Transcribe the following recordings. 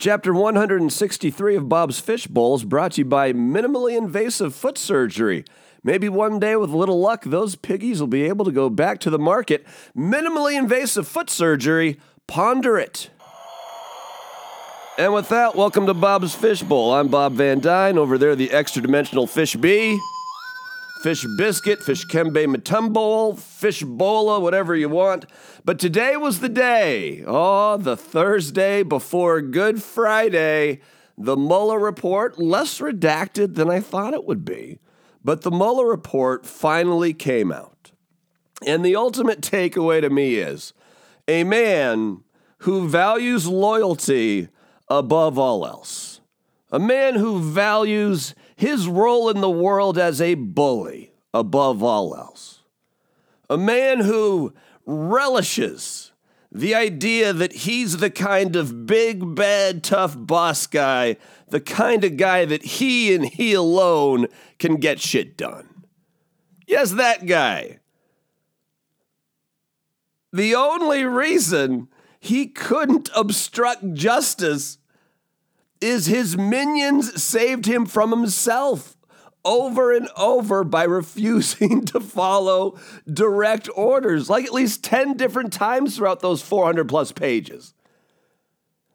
Chapter 163 of Bob's Fishbowl is brought to you by minimally invasive foot surgery. Maybe one day, with a little luck, those piggies will be able to go back to the market. Minimally invasive foot surgery, ponder it. And with that, welcome to Bob's Fishbowl. I'm Bob Van Dyne. Over there, the extra dimensional fish bee, fish biscuit, fish kembe matumbo, fish bola, whatever you want. But today was the day. Oh, the Thursday before Good Friday. The Mueller report, less redacted than I thought it would be. But the Mueller report finally came out. And the ultimate takeaway to me is a man who values loyalty above all else, a man who values his role in the world as a bully above all else, a man who relishes the idea that he's the kind of big, bad, tough boss guy, the kind of guy that he and he alone can get shit done. Yes, that guy. The only reason he couldn't obstruct justice is his minions saved him from himself over and over by refusing to follow direct orders, like at least 10 different times throughout those 400 plus pages.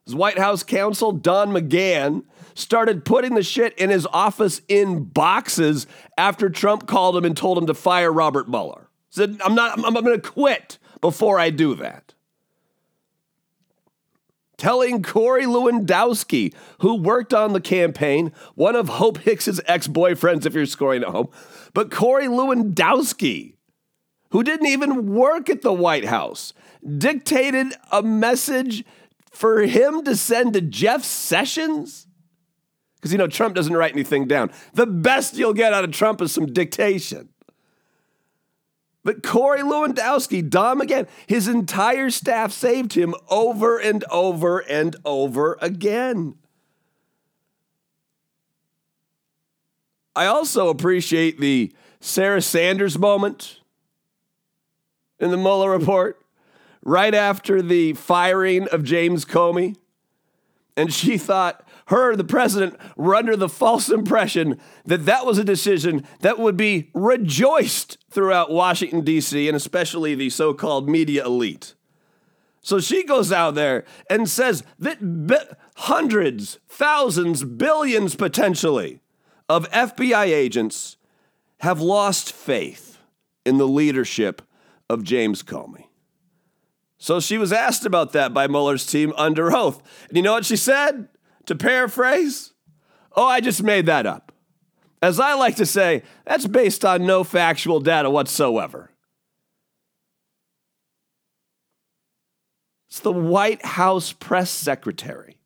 His White House counsel, Don McGahn, started putting the shit in his office in boxes after Trump called him and told him to fire Robert Mueller. Said, I'm not, I'm, I'm going to quit before I do that telling Corey Lewandowski, who worked on the campaign, one of Hope Hicks's ex boyfriends, if you're scoring at home, but Corey Lewandowski, who didn't even work at the White House, dictated a message for him to send to Jeff Sessions? Because, you know, Trump doesn't write anything down. The best you'll get out of Trump is some dictation. But Corey Lewandowski, Don McGahn, his entire staff saved him over and over and over again. I also appreciate the Sarah Sanders moment in the Mueller report right after the firing of James Comey. And she thought, her, the president, were under the false impression that that was a decision that would be rejoiced throughout Washington, D.C., and especially the so called media elite. So she goes out there and says that bi- hundreds, thousands, billions potentially of FBI agents have lost faith in the leadership of James Comey. So she was asked about that by Mueller's team under oath. And you know what she said? To paraphrase, oh, I just made that up. As I like to say, that's based on no factual data whatsoever. It's the White House press secretary.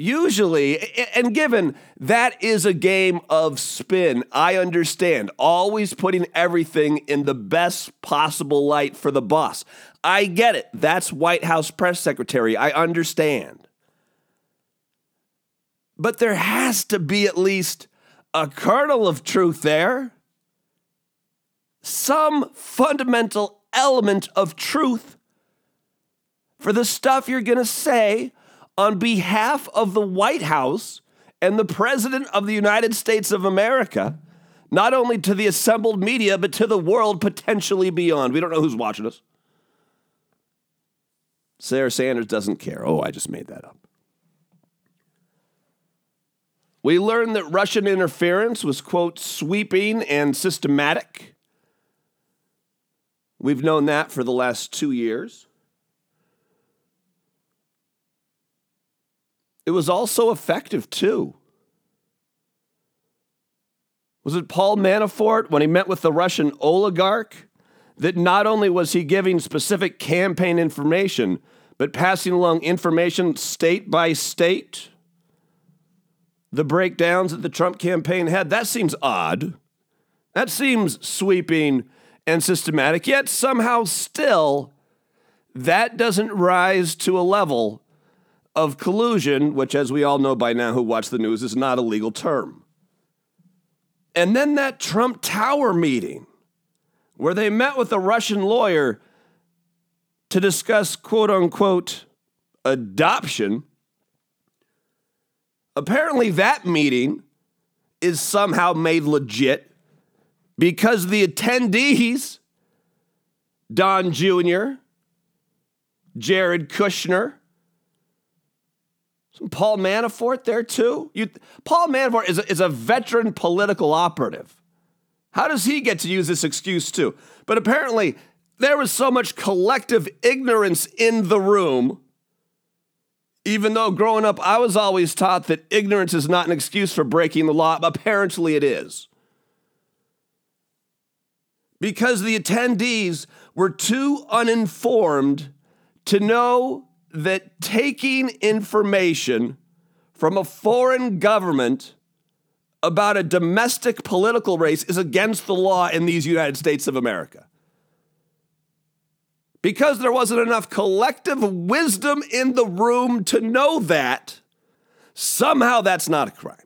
Usually, and given that is a game of spin, I understand. Always putting everything in the best possible light for the boss. I get it. That's White House press secretary. I understand. But there has to be at least a kernel of truth there. Some fundamental element of truth for the stuff you're going to say on behalf of the White House and the President of the United States of America, not only to the assembled media, but to the world potentially beyond. We don't know who's watching us. Sarah Sanders doesn't care. Oh, I just made that up. We learned that Russian interference was, quote, sweeping and systematic. We've known that for the last two years. It was also effective, too. Was it Paul Manafort when he met with the Russian oligarch? that not only was he giving specific campaign information, but passing along information state by state. The breakdowns that the Trump campaign had, that seems odd. That seems sweeping and systematic, yet somehow still that doesn't rise to a level of collusion, which, as we all know by now who watch the news, is not a legal term. And then that Trump Tower meeting where they met with a Russian lawyer to discuss, quote unquote, adoption. Apparently, that meeting is somehow made legit because the attendees, Don Jr., Jared Kushner, Paul Manafort there too. You, Paul Manafort is a, is a veteran political operative. How does he get to use this excuse too? But apparently, there was so much collective ignorance in the room. Even though growing up, I was always taught that ignorance is not an excuse for breaking the law. Apparently, it is. Because the attendees were too uninformed to know that taking information from a foreign government about a domestic political race is against the law in these United States of America. Because there wasn't enough collective wisdom in the room to know that, somehow that's not a crime.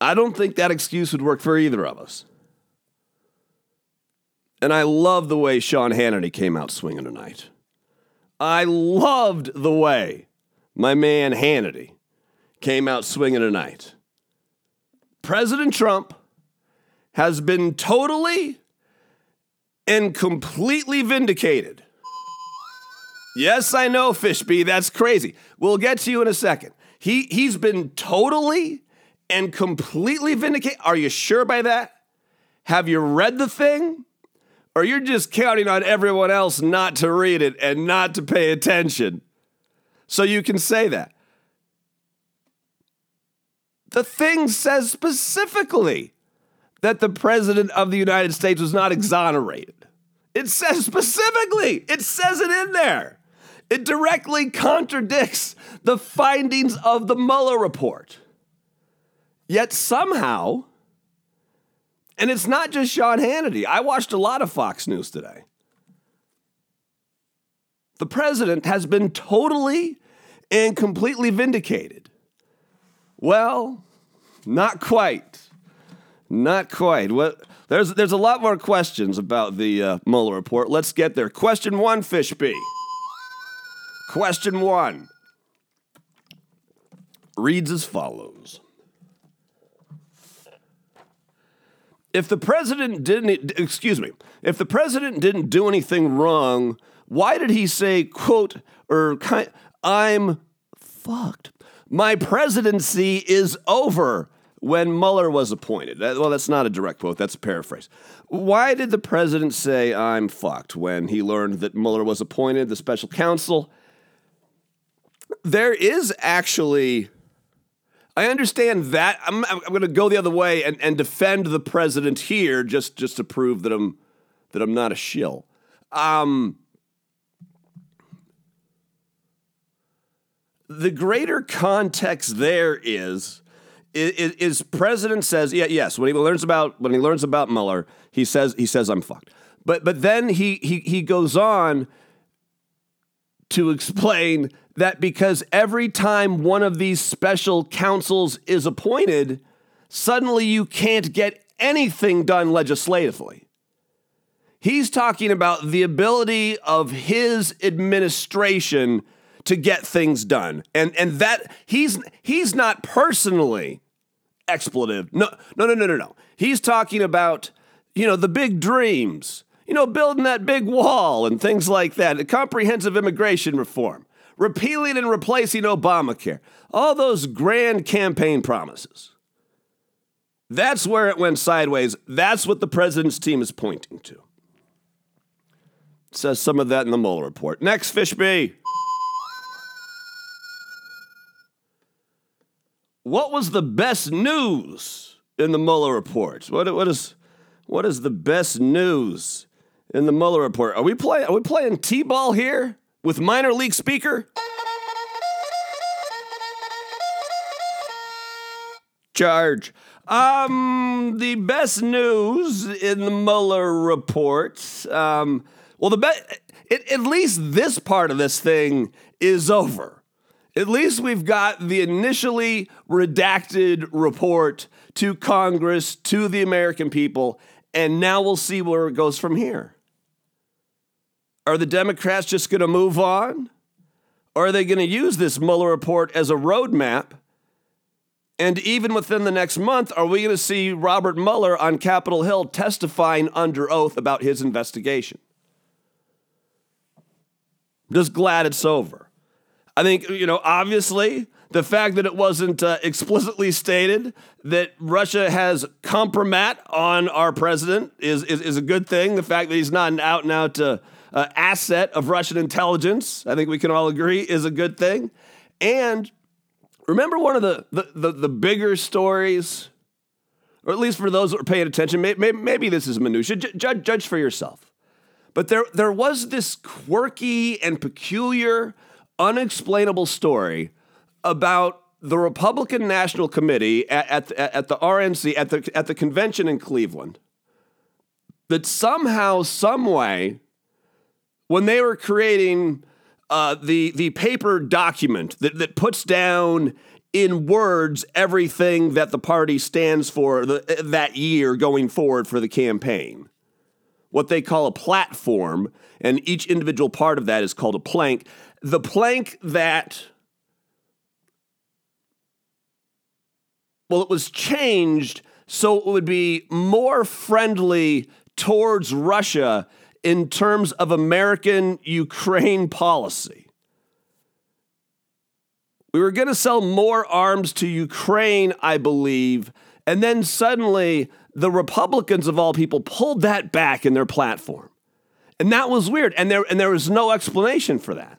I don't think that excuse would work for either of us. And I love the way Sean Hannity came out swinging tonight. I loved the way my man Hannity came out swinging tonight. President Trump has been totally and completely vindicated. Yes, I know, Fishby, that's crazy. We'll get to you in a second. He, he's been totally and completely vindicated. Are you sure by that? Have you read the thing? Or you're just counting on everyone else not to read it and not to pay attention? So you can say that. The thing says specifically that the President of the United States was not exonerated. It says specifically, it says it in there. It directly contradicts the findings of the Mueller report. Yet somehow, and it's not just Sean Hannity, I watched a lot of Fox News today. The president has been totally and completely vindicated. Well, not quite. Not quite. Well, there's, there's a lot more questions about the uh, Mueller report. Let's get there. Question one, Fishby. Question one reads as follows If the president didn't, excuse me, if the president didn't do anything wrong, why did he say, quote, or I'm fucked? My presidency is over when Mueller was appointed. Well, that's not a direct quote, that's a paraphrase. Why did the president say, I'm fucked, when he learned that Mueller was appointed, the special counsel? There is actually, I understand that. I'm, I'm going to go the other way and, and defend the president here just, just to prove that I'm, that I'm not a shill. Um, the greater context there is is, is president says yeah yes when he learns about when he learns about Mueller he says he says I'm fucked but but then he he he goes on to explain that because every time one of these special counsels is appointed suddenly you can't get anything done legislatively he's talking about the ability of his administration to get things done. And and that he's he's not personally expletive. No, no, no, no, no, no. He's talking about, you know, the big dreams, you know, building that big wall and things like that, comprehensive immigration reform, repealing and replacing Obamacare, all those grand campaign promises. That's where it went sideways. That's what the president's team is pointing to. Says some of that in the Mueller report. Next, Fishby. what was the best news in the Mueller report? What, what is what is the best news in the Mueller report? Are we playing are we playing T-ball here with minor league speaker? Charge. Um, the best news in the Mueller report. Um, well, the best. At least this part of this thing is over. At least we've got the initially redacted report to Congress, to the American people, and now we'll see where it goes from here. Are the Democrats just going to move on? Or are they going to use this Mueller report as a roadmap? And even within the next month, are we going to see Robert Mueller on Capitol Hill testifying under oath about his investigation? Just glad it's over. I think, you know, obviously, the fact that it wasn't uh, explicitly stated that Russia has compromat on our president is, is, is, a good thing. The fact that he's not an out and out uh, uh, asset of Russian intelligence, I think we can all agree, is a good thing. And remember one of the, the, the, the bigger stories, or at least for those that are paying attention, maybe, maybe this is minutia, judge, judge for yourself. But there, there was this quirky and peculiar, unexplainable story about the Republican National Committee at, at, at the RNC, at the, at the convention in Cleveland, that somehow, some way, when they were creating uh, the, the paper document that, that puts down in words everything that the party stands for the, that year going forward for the campaign, what they call a platform, and each individual part of that is called a plank. The plank that Well, it was changed so it would be more friendly towards Russia in terms of American Ukraine policy. We were going to sell more arms to Ukraine, I believe, and then suddenly the Republicans of all people pulled that back in their platform. And that was weird, and there and there was no explanation for that.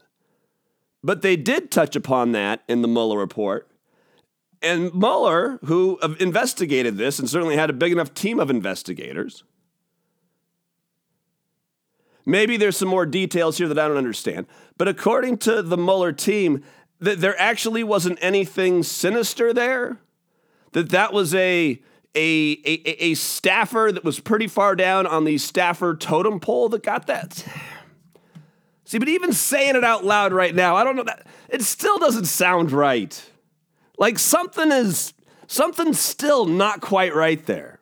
But they did touch upon that in the Mueller report. And Mueller, who investigated this and certainly had a big enough team of investigators, maybe there's some more details here that I don't understand, but according to the Mueller team, that there actually wasn't anything sinister there. That that was a a, a, a staffer that was pretty far down on the staffer totem pole that got that. See, but even saying it out loud right now, I don't know that it still doesn't sound right. Like something is something's still not quite right there.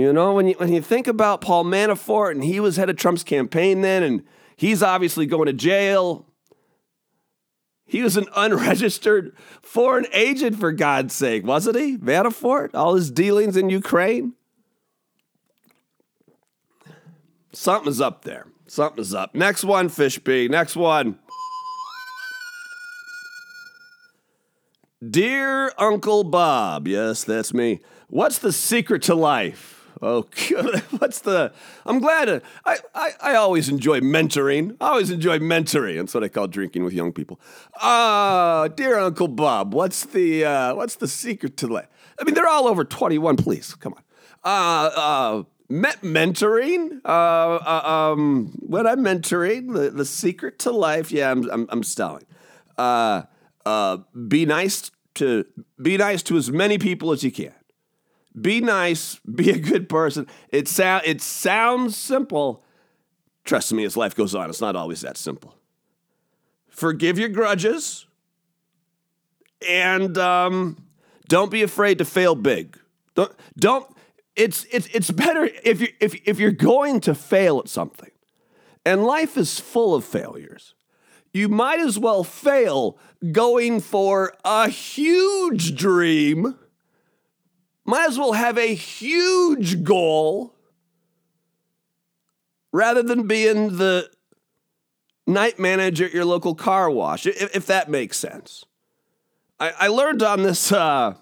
You know, when you when you think about Paul Manafort and he was head of Trump's campaign then, and he's obviously going to jail. He was an unregistered foreign agent, for God's sake, wasn't he? Manafort, all his dealings in Ukraine. Something's up there. Something's up. Next one, Fishby. Next one. Dear Uncle Bob, yes, that's me. What's the secret to life? Oh, what's the? I'm glad. I, I I always enjoy mentoring. I always enjoy mentoring. That's what I call drinking with young people. Ah, uh, dear Uncle Bob, what's the uh, what's the secret to life? I mean, they're all over 21. Please, come on. Uh, uh, mentoring. Uh, uh, um, what I'm mentoring, the, the secret to life. Yeah, I'm I'm, I'm stalling. Uh, uh, be nice to be nice to as many people as you can. Be nice, be a good person. It sound it sounds simple. Trust me, as life goes on, it's not always that simple. Forgive your grudges, and um, don't be afraid to fail big. Don't don't. It's it's it's better if you if if you're going to fail at something, and life is full of failures you might as well fail going for a huge dream. Might as well have a huge goal rather than being the night manager at your local car wash, if, if that makes sense. I, I learned on this uh,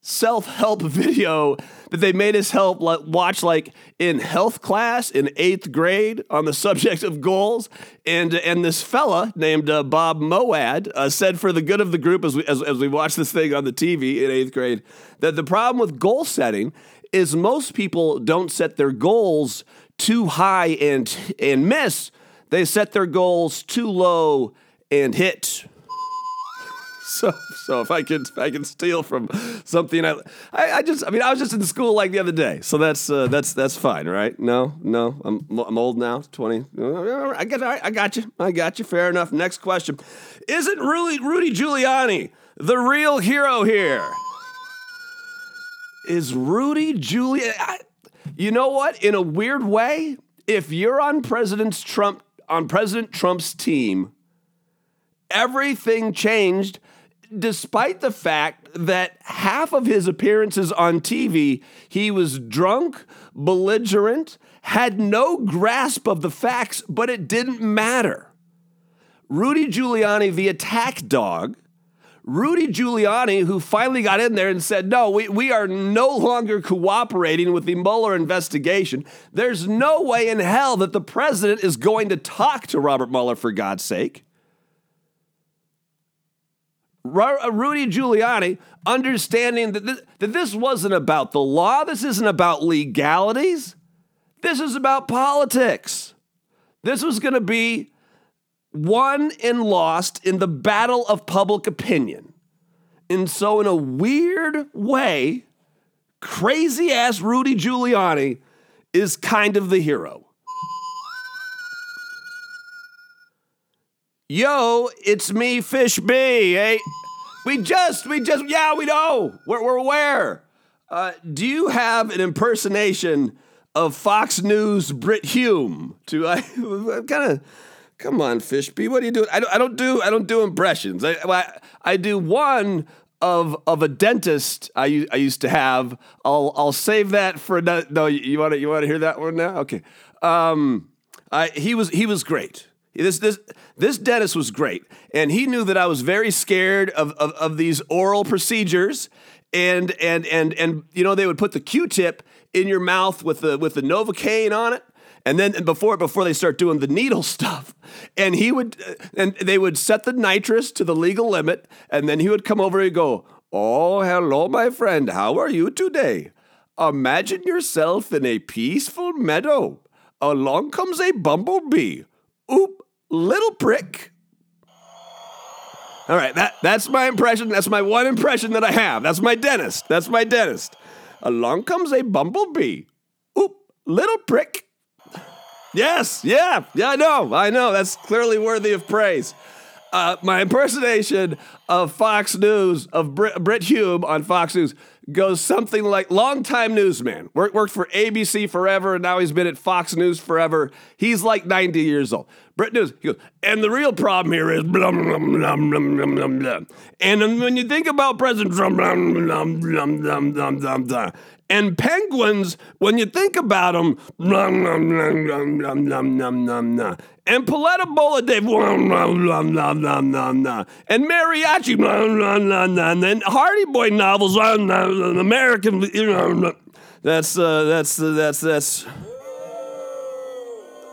self help video that they made us help watch like in health class in eighth grade on the subject of goals. And and this fella named uh, Bob Moad uh, said for the good of the group as we as, as we watched this thing on the TV in eighth grade that the problem with goal setting is most people don't set their goals too high and and miss. They set their goals too low and hit. So so if I can if I can steal from something I, I, I just I mean I was just in school like the other day. So that's uh, that's that's fine right? No no. I'm I'm old now twenty. I get I got you. I got you. Fair enough. Next question. Isn't Rudy Rudy Giuliani the real hero here? Is Rudy Giuliani You know what? In a weird way, if you're on President Trump on President Trump's team, everything changed despite the fact that half of his appearances on TV, he was drunk, belligerent, had no grasp of the facts, but it didn't matter. Rudy Giuliani, the attack dog, Rudy Giuliani, who finally got in there and said, No, we, we are no longer cooperating with the Mueller investigation. There's no way in hell that the president is going to talk to Robert Mueller, for God's sake. Uh, Rudy Giuliani understanding that this, that this wasn't about the law, this isn't about legalities, this is about politics. This was going to be won and lost in the battle of public opinion. And so, in a weird way, crazy ass Rudy Giuliani is kind of the hero. Yo, it's me, Fish B. Hey, we just, we just, yeah, we know. We're, we're aware. Uh, do you have an impersonation of Fox News Brit Hume? To I kind of, come on, Fish B. What are you doing? I don't, I don't do, I don't do impressions. I, I, I do one of of a dentist I, I used to have. I'll I'll save that for another. No, you want to you want to hear that one now? Okay. Um, I, he was he was great. This, this, this dentist was great. And he knew that I was very scared of, of, of these oral procedures. And, and, and, and, you know, they would put the Q-tip in your mouth with the, with the Novocaine on it. And then before, before they start doing the needle stuff, and he would, uh, and they would set the nitrous to the legal limit. And then he would come over and go, Oh, hello, my friend. How are you today? Imagine yourself in a peaceful meadow. Along comes a bumblebee. Oop, little prick. All right, that, that's my impression. That's my one impression that I have. That's my dentist. That's my dentist. Along comes a bumblebee. Oop, little prick. Yes, yeah, yeah, I know, I know. That's clearly worthy of praise. Uh, my impersonation of Fox News, of Brit, Brit Hume on Fox News, goes something like longtime newsman. Worked, worked for ABC forever, and now he's been at Fox News forever. He's like 90 years old. Brit News, he goes, and the real problem here is blah, blah, blah, blah, blah, blah. And when you think about President Trump, blah, blah, blah, blah, blah, blah, blah. And penguins, when you think about them, blah, blah, blah, blah, blah, blah, blah, blah, blah. and Paletta Bola Dave, blah, blah, blah, blah, blah, blah, blah. and Mariachi, blah, blah, blah, blah, and Hardy Boy novels, blah, blah, blah, American, you know, that's, uh, that's, uh, that's, that's.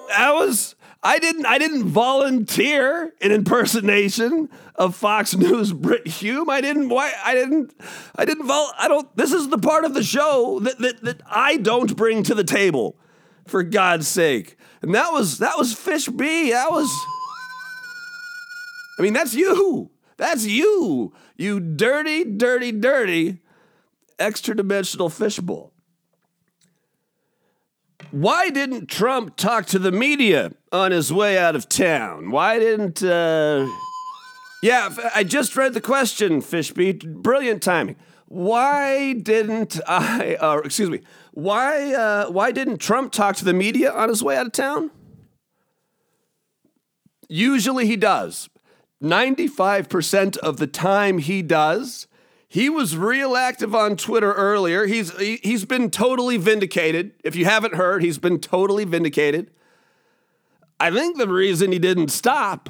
That was I didn't I didn't volunteer an impersonation of Fox News Brit Hume. I didn't why I didn't I didn't vol I don't this is the part of the show that, that that I don't bring to the table, for God's sake. And that was that was Fish B. That was I mean, that's you. That's you. You dirty, dirty, dirty extra dimensional fishbowl. Why didn't Trump talk to the media on his way out of town? Why didn't. Uh... Yeah, I just read the question, Fishbeat. Brilliant timing. Why didn't I. Uh, excuse me. Why, uh, why didn't Trump talk to the media on his way out of town? Usually he does. 95% of the time he does. He was real active on Twitter earlier. He's he, he's been totally vindicated. If you haven't heard, he's been totally vindicated. I think the reason he didn't stop,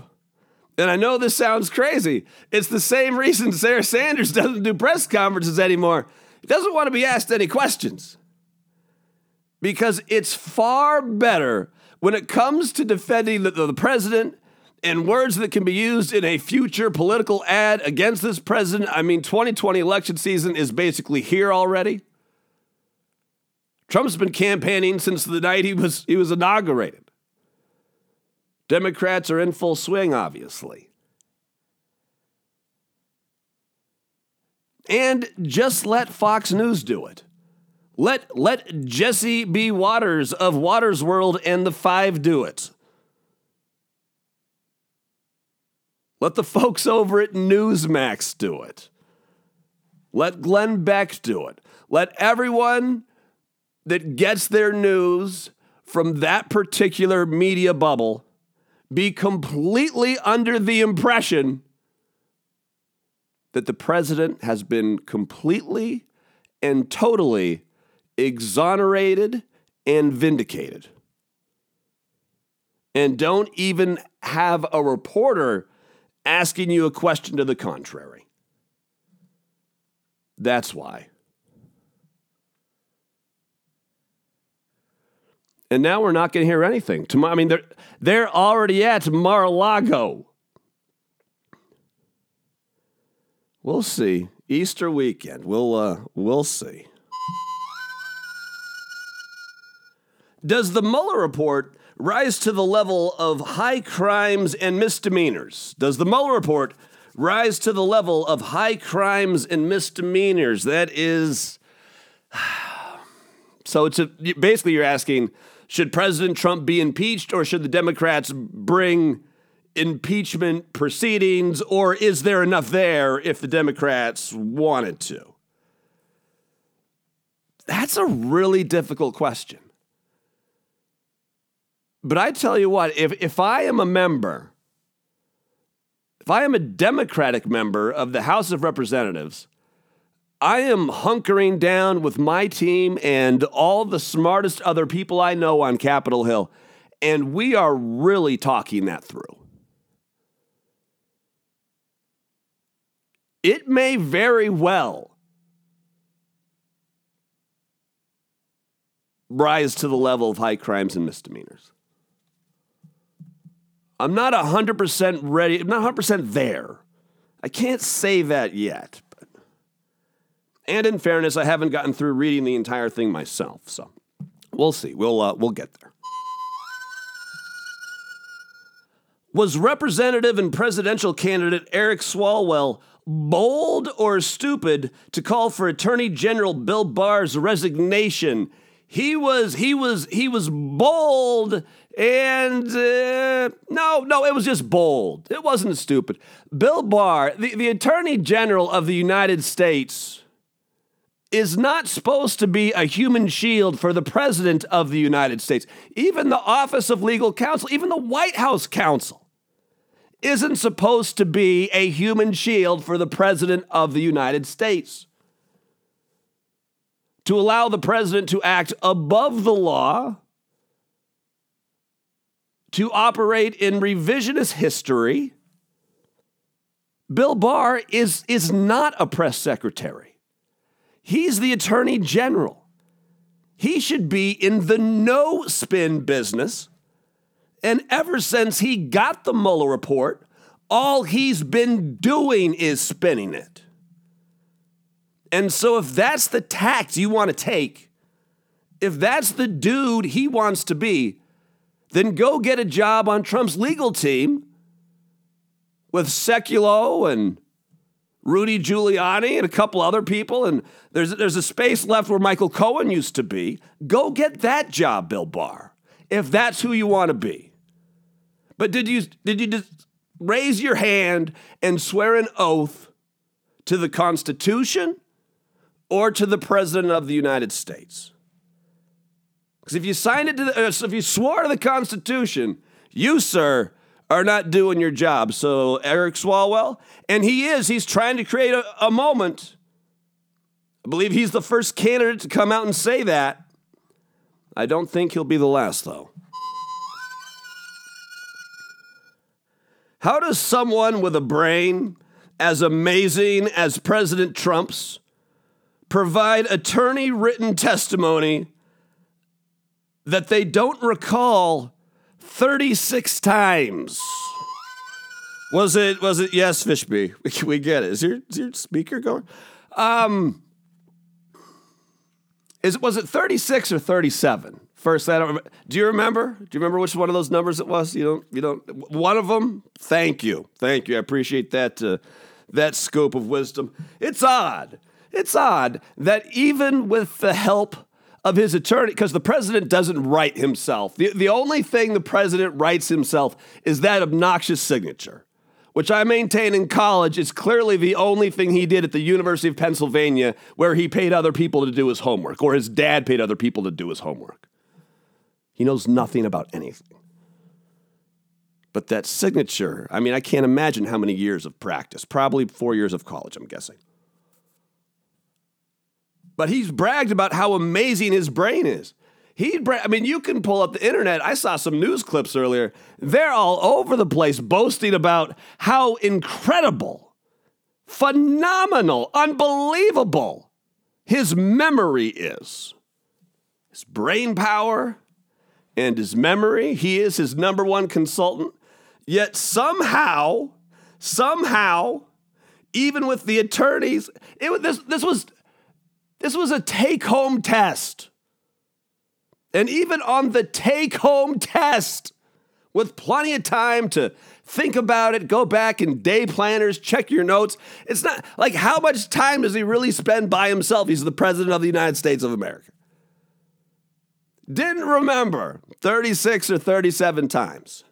and I know this sounds crazy, it's the same reason Sarah Sanders doesn't do press conferences anymore. He doesn't want to be asked any questions. Because it's far better when it comes to defending the, the president and words that can be used in a future political ad against this president. I mean, 2020 election season is basically here already. Trump's been campaigning since the night he was he was inaugurated. Democrats are in full swing, obviously. And just let Fox News do it. Let let Jesse B. Watters of Watters World and the Five do it. Let the folks over at Newsmax do it. Let Glenn Beck do it. Let everyone that gets their news from that particular media bubble be completely under the impression that the president has been completely and totally exonerated and vindicated. And don't even have a reporter asking you a question to the contrary. That's why. And now we're not going to hear anything. Tomorrow, I mean, they're, they're already at Mar a Lago. We'll see. Easter weekend. We'll, uh, we'll see. Does the Mueller report rise to the level of high crimes and misdemeanors? Does the Mueller report rise to the level of high crimes and misdemeanors? That is. So it's a, basically you're asking should President Trump be impeached or should the Democrats bring impeachment proceedings or is there enough there if the Democrats wanted to? That's a really difficult question. But I tell you what, if, if I am a member, if I am a Democratic member of the House of Representatives, I am hunkering down with my team and all the smartest other people I know on Capitol Hill, and we are really talking that through. It may very well rise to the level of high crimes and misdemeanors. I'm not 100% ready, I'm not 100% there. I can't say that yet. But. And in fairness, I haven't gotten through reading the entire thing myself, so we'll see. We'll, uh, we'll get there. Was representative and presidential candidate Eric Swalwell bold or stupid to call for Attorney General Bill Barr's resignation? He was he was he was bold and uh, no, no, it was just bold. It wasn't stupid. Bill Barr, the, the Attorney General of the United States, is not supposed to be a human shield for the President of the United States. Even the Office of Legal Counsel, even the White House counsel, isn't supposed to be a human shield for the President of the United States. To allow the President to act above the law to operate in revisionist history. Bill Barr is, is not a press secretary. He's the attorney general. He should be in the no spin business. And ever since he got the Mueller report, all he's been doing is spinning it. And so, if that's the tact you want to take, if that's the dude he wants to be, then go get a job on Trump's legal team with Sekulow and Rudy Giuliani and a couple other people, and there's, there's a space left where Michael Cohen used to be. Go get that job, Bill Barr, if that's who you want to be. But did you, did you just raise your hand and swear an oath to the Constitution or to the President of the United States? Because if you signed it to the, uh, if you swore to the Constitution, you, sir, are not doing your job. So Eric Swalwell, and he is, he's trying to create a, a moment. I believe he's the first candidate to come out and say that. I don't think he'll be the last, though. How does someone with a brain as amazing as President Trump's provide attorney written testimony that they don't recall 36 times. Was it, was it, yes, Fishby, we get it. Is your, is your speaker going? Um, is, was it 36 or 37? First, I don't remember. Do you remember? Do you remember which one of those numbers it was? You don't, you don't, one of them? Thank you. Thank you. I appreciate that, uh, that scope of wisdom. It's odd. It's odd that even with the help of his attorney because the president doesn't write himself. The, the only thing the president writes himself is that obnoxious signature, which I maintain in college is clearly the only thing he did at the University of Pennsylvania where he paid other people to do his homework, or his dad paid other people to do his homework. He knows nothing about anything. But that signature, I mean, I can't imagine how many years of practice. Probably four years of college, I'm guessing. But he's bragged about how amazing his brain is. He, I mean, you can pull up the internet. I saw some news clips earlier. They're all over the place boasting about how incredible, phenomenal, unbelievable his memory is. His brain power and his memory. He is his number one consultant. Yet somehow, somehow, even with the attorneys, it, this, this was this was a take home test. And even on the take home test, with plenty of time to think about it, go back in day planners, check your notes. It's not like how much time does he really spend by himself? He's the president of the United States of America. Didn't remember 36 or 37 times.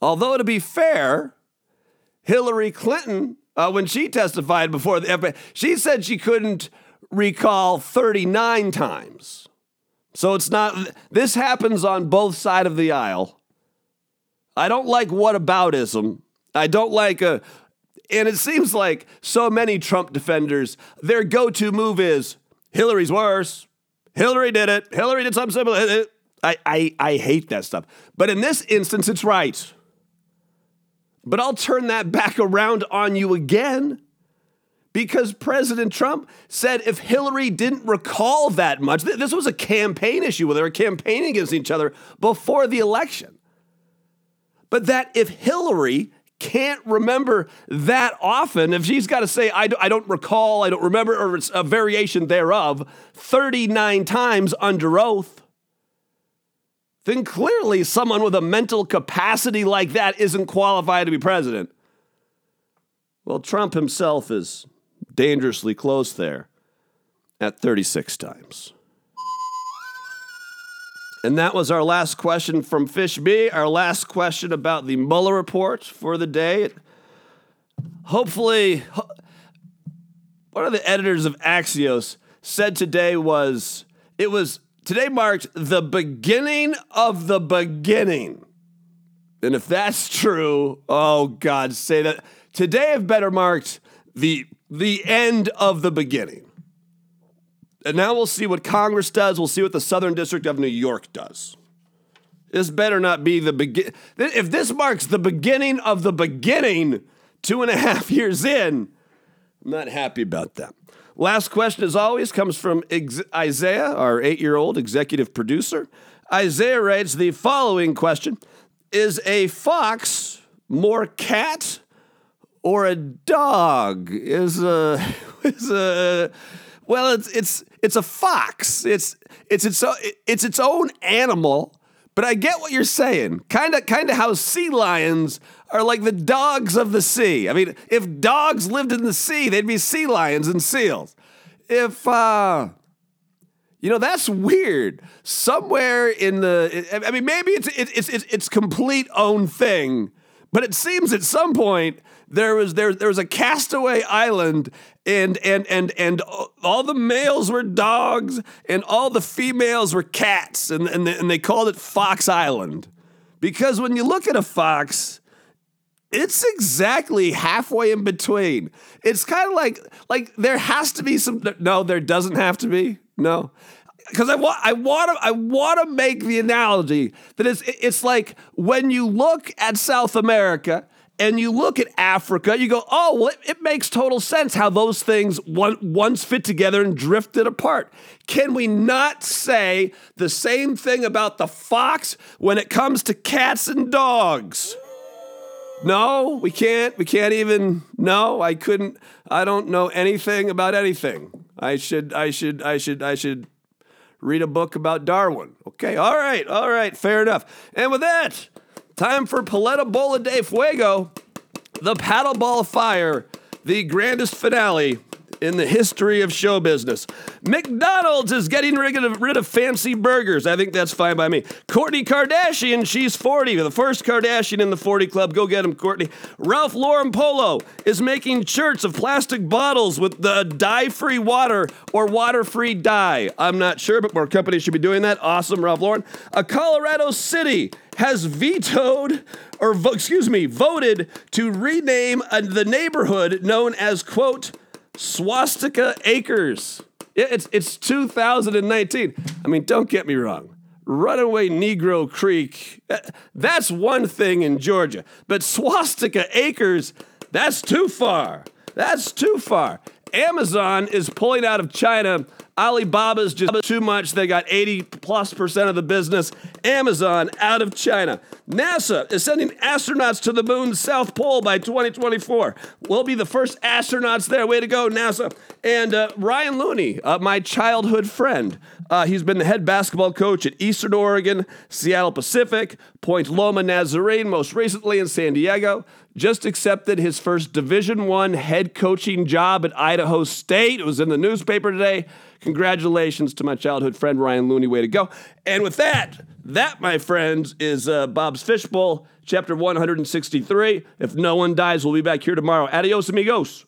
Although, to be fair, Hillary Clinton, uh, when she testified before the FBI, she said she couldn't recall 39 times. So it's not, this happens on both side of the aisle. I don't like whataboutism. I don't like a, and it seems like so many Trump defenders, their go to move is Hillary's worse. Hillary did it. Hillary did something similar. I, I, I hate that stuff. But in this instance, it's right. But I'll turn that back around on you again because President Trump said if Hillary didn't recall that much, th- this was a campaign issue where they were campaigning against each other before the election. But that if Hillary can't remember that often, if she's got to say, I, do, I don't recall, I don't remember, or it's a variation thereof 39 times under oath, then clearly someone with a mental capacity like that isn't qualified to be president. Well, Trump himself is dangerously close there at 36 times. And that was our last question from Fish B, our last question about the Mueller report for the day. Hopefully, one of the editors of Axios said today was it was today marked the beginning of the beginning. And if that's true, oh God, say that today have better marked the the end of the beginning. And now we'll see what Congress does. We'll see what the Southern District of New York does. This better not be the begin. If this marks the beginning of the beginning, two and a half years in, I'm not happy about that. Last question, as always, comes from Isaiah, our eight year old executive producer. Isaiah writes the following question. Is a fox more cat or a dog? Is a is a well it's it's it's a fox. It's it's its it's its own animal but I get what you're saying. Kind of kind of how sea lions are like the dogs of the sea. I mean if dogs lived in the sea they'd be sea lions and seals. If uh you know that's weird. Somewhere in the, I mean, maybe it's it's it's its complete own thing, but it seems at some point there was there there was a castaway island and and and and all the males were dogs and all the females were cats and and they, and they called it Fox Island because when you look at a fox it's exactly halfway in between. It's kind of like like there has to be some no there doesn't have to be. No because I want I want to I want to make the analogy that it's it's like when you look at South America and you look at Africa, you go, oh, well, it, it, makes total sense how those things one, once fit together and drifted apart. Can we not say the same thing about the fox when it comes to cats and dogs? No, we can't. We can't even. No, I couldn't. I don't know anything about anything. I should. I should. I should. I should read a book about Darwin. Okay. All right. All right. Fair enough. And with that. Time for Paleta Bola de Fuego, the paddleball fire, the grandest finale in the history of show business. McDonald's is getting rid of, rid of fancy burgers. I think that's fine by me. Kourtney Kardashian, she's 40, the first Kardashian in the 40 club. Go get him, Kourtney. Ralph Lauren Polo is making shirts of plastic bottles with the dye-free water or water-free dye. I'm not sure, but more companies should be doing that. Awesome, Ralph Lauren. A Colorado City has vetoed or vo- excuse me, voted to rename uh, the neighborhood known as quote Swastika Acres. Yeah, It's it's 2019. I mean, don't get me wrong. Runaway Negro Creek, that's one thing in Georgia. But Swastika Acres, that's too far. That's too far. Amazon is pulling out of China. Alibaba's just too much. They got 80 plus percent of the business. Amazon out of China. NASA is sending astronauts to the moon's South Pole by 2024. We'll be the first astronauts there. Way to go, NASA. And uh, Ryan Looney, uh, my childhood friend, uh, he's been the head basketball coach at Eastern Oregon, Seattle Pacific, Point Loma Nazarene, most recently in San Diego. Just accepted his first Division One head coaching job at Idaho State. It was in the newspaper today. Congratulations to my childhood friend Ryan Looney. Way to go! And with that, that my friends is uh, Bob's Fishbowl, chapter 163. If no one dies, we'll be back here tomorrow. Adios, amigos.